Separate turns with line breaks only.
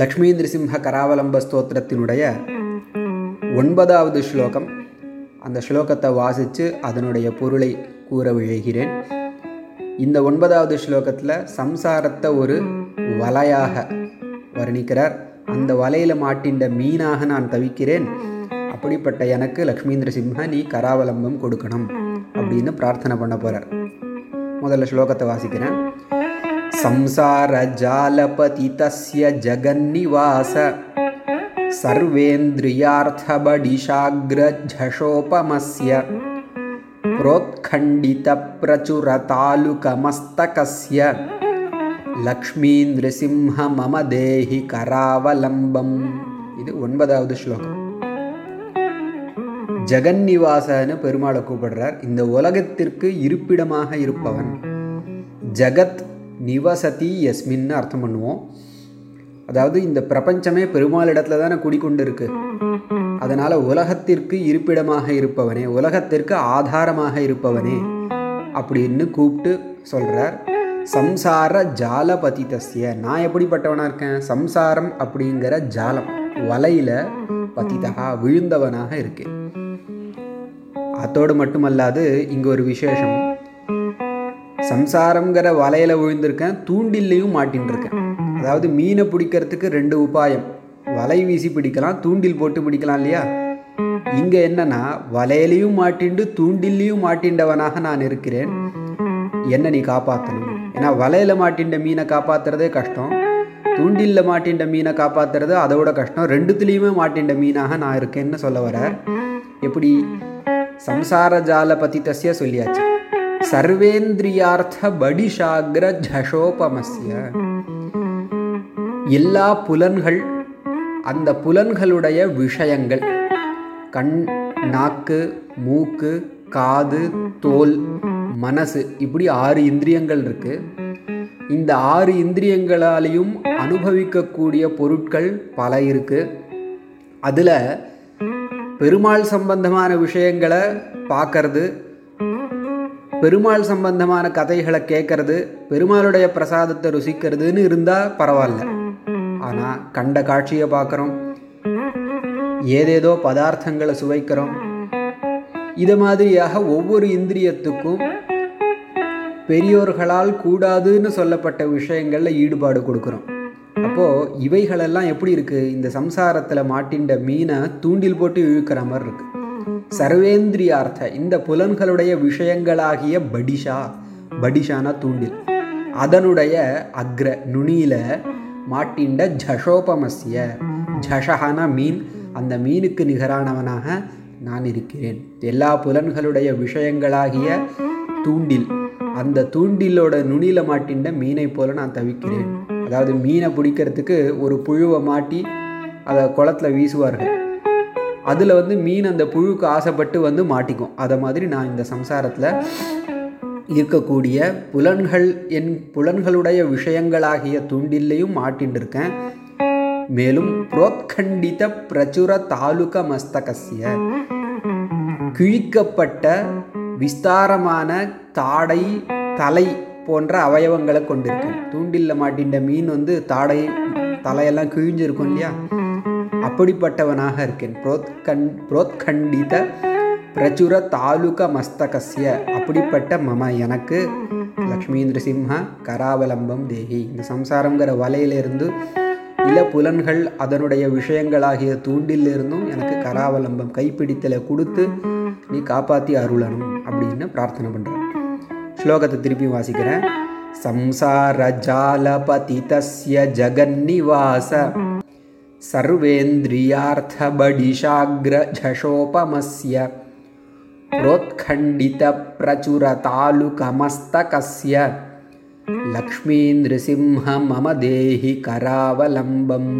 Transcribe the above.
லக்ஷ்மீ நிருசிம்ஹ கராவலம்ப ஸ்தோத்திரத்தினுடைய ஒன்பதாவது ஸ்லோகம். அந்த ஸ்லோகத்தை வாசித்து அதனுடைய பொருளை கூற விழைகிறேன். இந்த ஒன்பதாவது ஸ்லோகத்தில் சம்சாரத்தை ஒரு வலையாக வர்ணிக்கிறார். அந்த வலையில் மாட்டின்ற மீனாக நான் தவிக்கிறேன். அப்படிப்பட்ட எனக்கு லக்ஷ்மீந்திர சிம்ஹ நீ கராவலம்பம் கொடுக்கணும் அப்படின்னு பிரார்த்தனை பண்ண போகிறார் முதல்ல ஸ்லோகத்தை வாசிக்கிறேன். சம்சார ஜாலபதி தஸ்ய ஜகன்னிவாச सर्वेन्द्रियार्थबडिशाग्रझषोपमस्य प्रोत्खण्डितप्रचुरतालुकमस्तकस्य லக்ஷ்மீந்திரசிம்ஹ மம தேஹி கராவலம்பம் இது ஒன்பதாவது ஸ்லோகம் ஜெகன்னிவாசன்னு பெருமாளை கூப்பிடுறார் இந்த உலகத்திற்கு இருப்பிடமாக இருப்பவன் ஜகத் நிவசதி எஸ்மின்னு அர்த்தம் பண்ணுவோம். அதாவது இந்த பிரபஞ்சமே பெருமாள் இடத்துல தானே குடிக்கொண்டு இருக்கு அதனால உலகத்திற்கு இருப்பிடமாக இருப்பவனே உலகத்திற்கு ஆதாரமாக இருப்பவனே அப்படின்னு கூப்பிட்டு சொல்றார். சம்சார ஜாலபதி தஸ்ய நான் எப்படிப்பட்டவனா இருக்கேன்? சம்சாரம் அப்படிங்கிற ஜாலம் வலையில பதிதா விழுந்தவனாக இருக்கேன். அத்தோடு மட்டுமல்லாது இங்கே ஒரு விசேஷம். சம்சாரங்கிற வலையில விழுந்திருக்கேன் தூண்டில்லையும் மாட்டின்னு இருக்கேன் அதாவது மீனை பிடிக்கிறதுக்கு ரெண்டு உபாயம். வலை வீசி பிடிக்கலாம் தூண்டில் போட்டு பிடிக்கலாம் இல்லையா? இங்க என்னன்னா வலையிலையும் மாட்டிண்டு தூண்டில்லையும் மாட்டின்றவனாக நான் இருக்கிறேன். என்ன நீ காப்பாற்றணும் ஏன்னா வலையில மாட்டின்ற மீனை காப்பாத்துறதே கஷ்டம். தூண்டில்ல மாட்டின்ற மீனை காப்பாத்துறது அதோட கஷ்டம். ரெண்டுத்துலேயுமே மாட்டின்ற மீனாக நான் இருக்கேன்னு சொல்ல வர. எப்படி? சம்சார ஜால பதித்தசிய சொல்லியாச்சு. சர்வேந்திரியார்த்த படிஷாகிர ஜஷோபமஸ்ய எல்லா புலன்கள் அந்த புலன்களுடைய விஷயங்கள் கண் நாக்கு மூக்கு காது தோல் மனசு இப்படி ஆறு இந்திரியங்கள் இருக்கு. இந்த ஆறு இந்திரியங்களாலையும் அனுபவிக்கக்கூடிய பொருட்கள் பல இருக்கு. அதில் பெருமாள் சம்பந்தமான விஷயங்களை பார்க்கறது பெருமாள் சம்பந்தமான கதைகளை கேட்கறது பெருமாளுடைய பிரசாதத்தை ருசிக்கிறதுன்னு இருந்தால் பரவாயில்ல. ஆனால் கண்ட காட்சியை பார்க்குறோம் ஏதேதோ பதார்த்தங்களை சுவைக்கிறோம். இது மாதிரியாக ஒவ்வொரு இந்திரியத்துக்கும் பெரியோர்களால் கூடாதுன்னு சொல்லப்பட்ட விஷயங்களில் ஈடுபாடு கொடுக்குறோம். அப்போது இவைகளெல்லாம் எப்படி இருக்குது இந்த சம்சாரத்தில் மாட்டின்ற மீனை தூண்டில் போட்டு இழுக்கிற மாதிரி இருக்கு. சர்வேந்திரியார்த்த இந்த புலன்களுடைய விஷயங்களாகிய படிஷா படிஷானா தூண்டில். அதனுடைய அக்ர நுனியில மாட்டின்ற ஜஷோபமஸ்ய ஜஷஹானா மீன் அந்த மீனுக்கு நிகரானவனாக நான் இருக்கிறேன். எல்லா புலன்களுடைய விஷயங்களாகிய தூண்டில் அந்த தூண்டிலோட நுனியில மாட்டின்ற மீனை போல நான் தவிக்கிறேன். அதாவது மீனை பிடிக்கிறதுக்கு ஒரு புழுவை மாட்டி அதை குளத்துல வீசுவார்கள். அதில் வந்து மீன் அந்த புழுக்கு ஆசைப்பட்டு வந்து மாட்டிக்கும். அதை மாதிரி நான் இந்த சம்சாரத்தில் இருக்கக்கூடிய புலன்கள் என் புலன்களுடைய விஷயங்களாகிய துண்டில்லையும் மாட்டின்னு இருக்கேன் மேலும் புரோத்கண்டித பிரச்சுர தாலுக மஸ்தகசிய கிழிக்கப்பட்ட விஸ்தாரமான தாடை தலை போன்ற அவயவங்களை கொண்டிருக்கேன். தூண்டில்ல மாட்டின்ற மீன் வந்து தாடை தலையெல்லாம் கிழிஞ்சிருக்கும் இல்லையா? அப்படிப்பட்டவனாக இருக்கேன். புரோத்கண் புரோத்கண்டித பிரச்சுர தாலுக மஸ்தகசிய அப்படிப்பட்ட மம எனக்கு லக்ஷ்மி நிருசிம்ஹ கராவலம்பம் தேகி. இந்த சம்சாரங்கிற வலையிலிருந்து இள புலன்கள் அதனுடைய விஷயங்களாகிய தூண்டிலிருந்தும் எனக்கு கராவலம்பம் கைப்பிடித்தலை கொடுத்து நீ காப்பாற்றி அருளணும் அப்படின்னு பிரார்த்தனை பண்ணுறேன் ஸ்லோகத்தை திருப்பி வாசிக்கிறேன். சம்சார ஜாலபதி தஸ்ய ஜகன்னிவாச. सर्वेन्द्रियार्थबडिशाग्रझषोपमस्य प्रोत्खण्डितप्रचुरतालुकमस्तकस्य लक्ष्मीनृसिंह मम देहि करावलम्बम्